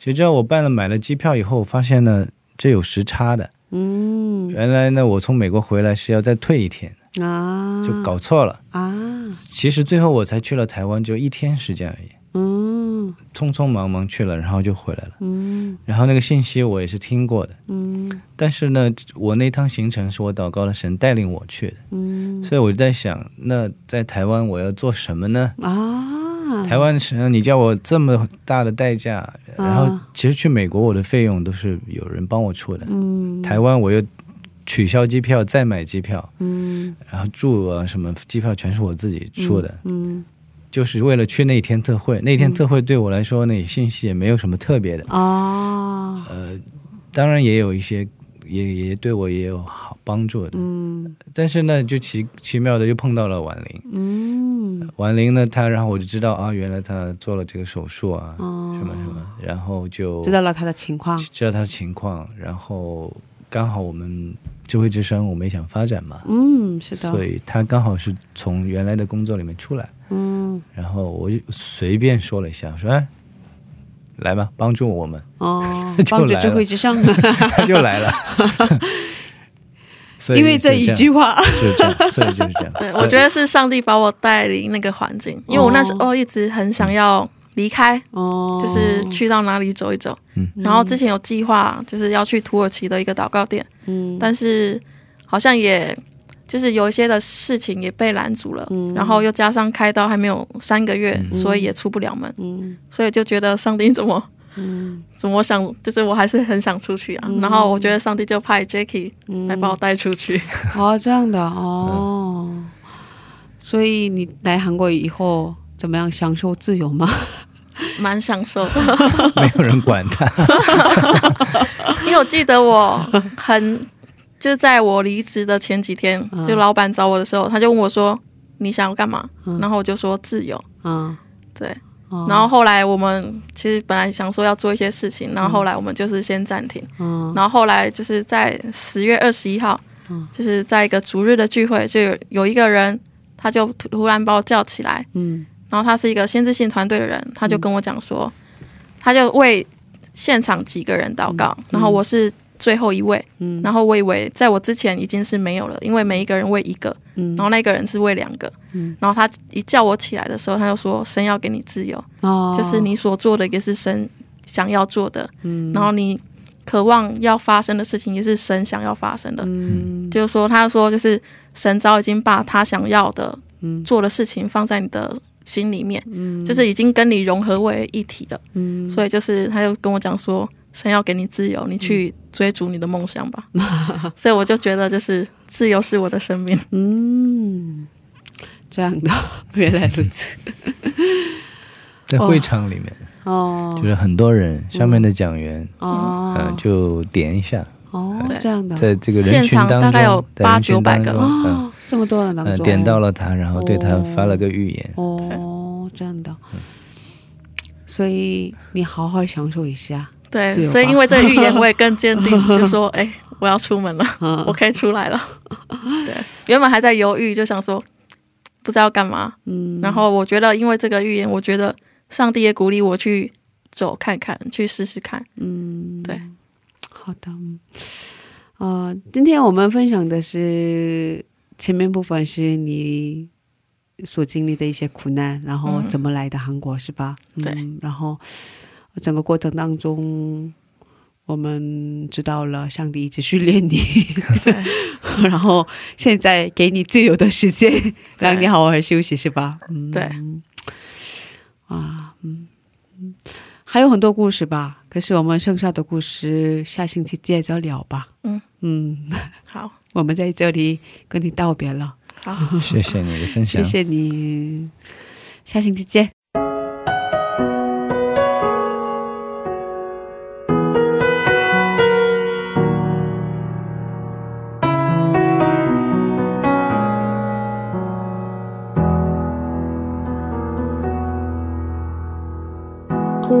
谁知道我办了买了机票以后，发现呢这有时差的。嗯。原来呢，我从美国回来是要再退一天，啊，就搞错了。啊，其实最后我才去了台湾，就一天时间而已，嗯。匆匆忙忙去了，然后就回来了。嗯。然后那个信息我也是听过的，嗯。但是呢，我那趟行程是我祷告了神带领我去的，嗯。所以我就在想，那在台湾我要做什么呢？啊，台湾是你叫我这么大的代价，然后其实去美国我的费用都是有人帮我出的，嗯。台湾我又取消机票再买机票，嗯。然后住啊什么机票全是我自己出的，嗯就是为了去那天特会。那天特会对我来说，那信息也没有什么特别的，哦。呃，当然也有一些，也也对我也有好帮助的。嗯。但是呢，就奇奇妙的又碰到了婉玲，嗯。婉玲呢，她然后我就知道啊，原来她做了这个手术啊，哦什么什么，然后就知道了她的情况，知道她的情况，然后刚好我们智慧之声我们也想发展嘛，嗯是的，所以她刚好是从原来的工作里面出来，嗯。然后我就随便说了一下，说哎，来吧，帮助我们，哦，帮助智慧之上，他就来了。所以因为这一句话，是这样，所以就是这样。对，我觉得是上帝把我带离那个环境，因为我那时候一直很想要离开，哦，就是去到哪里走一走。嗯。然后之前有计划，就是要去土耳其的一个祷告店，嗯。但是好像也就是有一些的事情也被拦阻了，嗯然后又加上开刀还没有三个月，嗯所以也出不了门，嗯所以就觉得上帝怎么嗯怎么想，就是我还是很想出去啊。然后我觉得上帝就派 Jacky 嗯来把我带出去。哦这样的哦，所以你来韩国以后怎么样享受自由吗？蛮享受的，没有人管他。因为我记得我很就在我离职的前几天，嗯。就老板找我的时候，他就问我说：“你想要干嘛？”嗯。然后我就说：“自由。嗯，”对。哦。然后后来我们其实本来想说要做一些事情，然后后来我们就是先暂停。嗯。然后后来就是在十月二十一号，嗯。就是在一个逐日的聚会，就有有一个人他就突突然把我叫起来，嗯。然后他是一个先知性团队的人，他就跟我讲说，他就为现场几个人祷告，然后我是最后一位，嗯。然后我以为在我之前已经是没有了，因为每一个人喂一个，嗯。然后那个人是喂两个，嗯。然后他一叫我起来的时候，他就说神要给你自由，哦，就是你所做的也是神想要做的，嗯。然后你渴望要发生的事情也是神想要发生的，嗯。就是说他说就是神早已经把他想要的嗯。做的事情放在你的心里面。嗯。就是已经跟你融合为一体了，嗯。所以就是他就跟我讲说，神要给你自由，你去追逐你的梦想吧。所以我就觉得，就是自由是我的生命。嗯这样的，原来如此。在会场里面，哦。就是很多人，上面的讲员，哦。嗯，就点一下，哦对这样的。在这个人现群当中，场大概有八九百个。当中嗯哦这么多人当嗯，中点到了他，然后对他发了个预言。哦这样的，所以你好好享受一下，自对，所以因为这个预言，我也更坚定，就说，哎、我要出门了，嗯我可以出来了。对，原本还在犹豫，就想说不知道干嘛。嗯，然后我觉得，因为这个预言，我觉得上帝也鼓励我去走看看，去试试看。嗯，对，好的，嗯呃，今天我们分享的是前面部分是你所经历的一些苦难，然后嗯怎么来的韩国、是吧？对嗯，然后整个过程当中。我们知道了，上帝一直训练你，对，然后现在给你自由的时间，让你好好休息，是吧？嗯，对，啊，嗯嗯，还有很多故事吧，可可是我们剩下的故事下星期接着聊吧。嗯。嗯，好，我们在这里跟你道别了，好，谢谢你的分享，谢谢你，下星期见。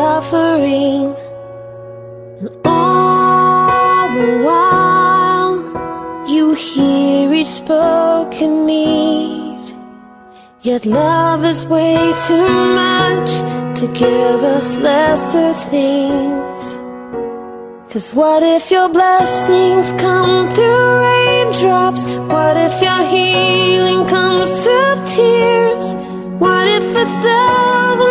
suffering. And all the while, you hear each spoken need. Yet love is way too much to give us lesser things. Cause what if your blessings come through raindrops? What if your healing comes through tears? What if thousand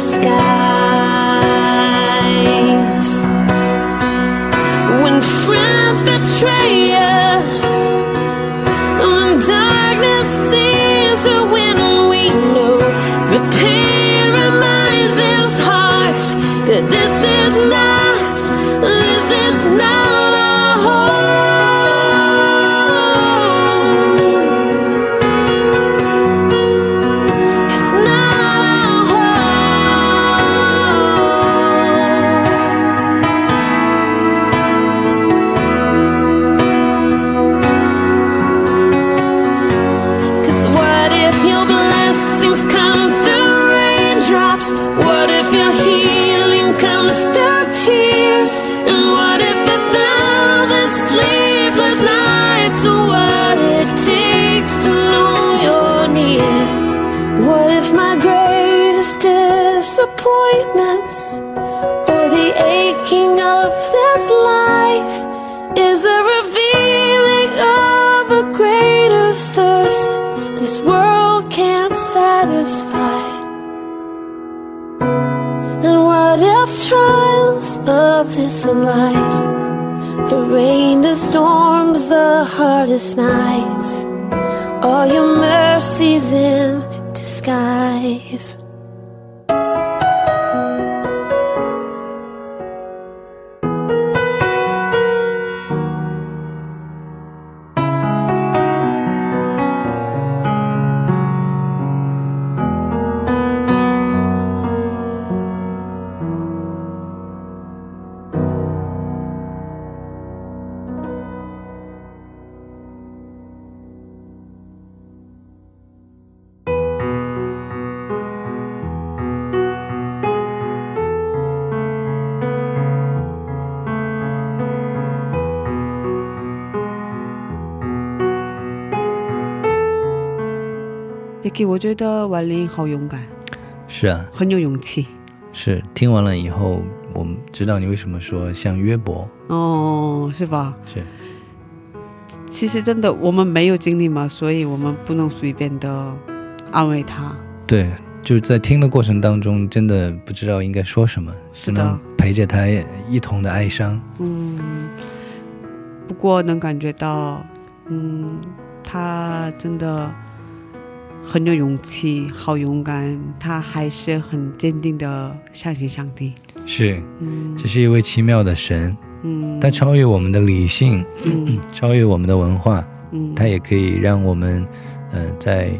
disguise? When friends betray us, when darkness seems to win, we know the pain reminds this heart that this is not, this is not this life, the rain, the storms, the hardest nights, 我觉得婉玲好勇敢，是啊，很有勇气。是听完了以后，我们知道你为什么说像约伯，哦，是吧？是其实真的我们没有经历嘛，所以我们不能随便的安慰他。对，就是在听的过程当中，真的不知道应该说什么，只能陪着他一同的哀伤。嗯，不过能感觉到，嗯，他真的很有勇气，好勇敢，他还是很坚定的相信上帝。是，嗯这是一位奇妙的神，嗯，他超越我们的理性，嗯 超越我们的文化，嗯，他也可以让我们，呃，在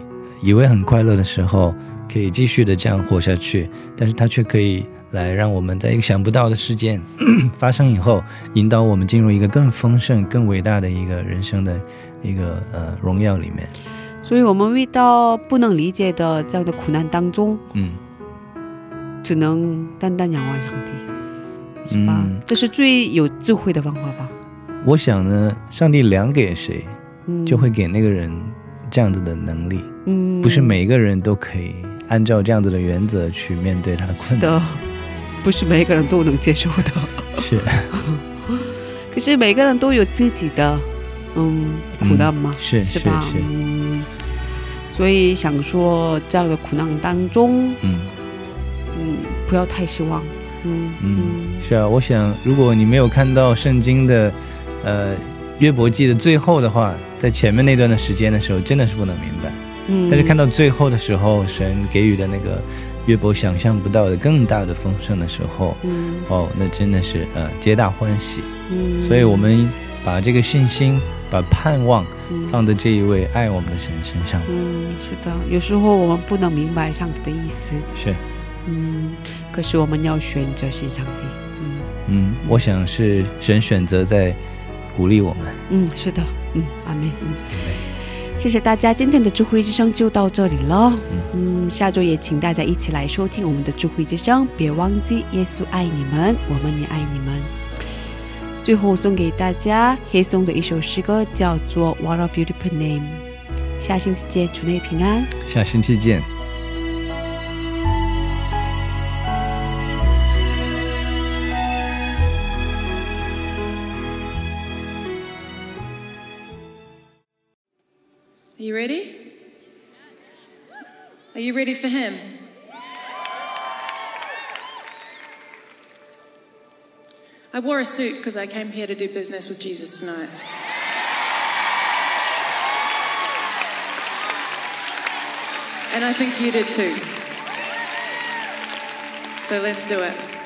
以为很快乐的时候，可以继续的这样活下去，但是他却可以来让我们在一个想不到的事件 发生以后，引导我们进入一个更丰盛、更伟大的一个人生的一个呃荣耀里面。所以我们遇到不能理解的这样的苦难当中，嗯只能单单仰望上帝，是吧？嗯，这是最有智慧的方法吧？我想呢，上帝量给谁，嗯，就会给那个人这样子的能力，嗯，不是每一个人都可以按照这样子的原则去面对他的困难。的，不是每个人都能接受的。是，可是每个人都有自己的嗯苦难嘛，是是吧？是是嗯，所以想说这样的苦难当中，嗯。嗯，不要太失望。嗯嗯，是啊，我想如果你没有看到圣经的，呃，约伯记的最后的话，在前面那段的时间的时候，真的是不能明白。嗯，但是看到最后的时候，神给予的那个约伯想象不到的更大的丰盛的时候，嗯哦，那真的是呃皆大欢喜。嗯，所以我们把这个信心、把盼望嗯放在这一位爱我们的神身上。嗯，是的，有时候我们不能明白上帝的意思，是，嗯，可是我们要选择信上帝。嗯嗯，我想是神选择在鼓励我们。嗯，是的，嗯，阿妹，嗯。谢谢大家，今天的智慧之声就到这里了。嗯，下周也请大家一起来收听我们的智慧之声，别忘记耶稣爱你们，我们也爱你们。最后送给大家黑松的一首诗歌，叫做《What a Beautiful Name》。下星期见，祝你平安。下星期见。Are you ready? Are you ready for him? I wore a suit because I came here to do business with Jesus tonight. And I think you did too. So let's do it.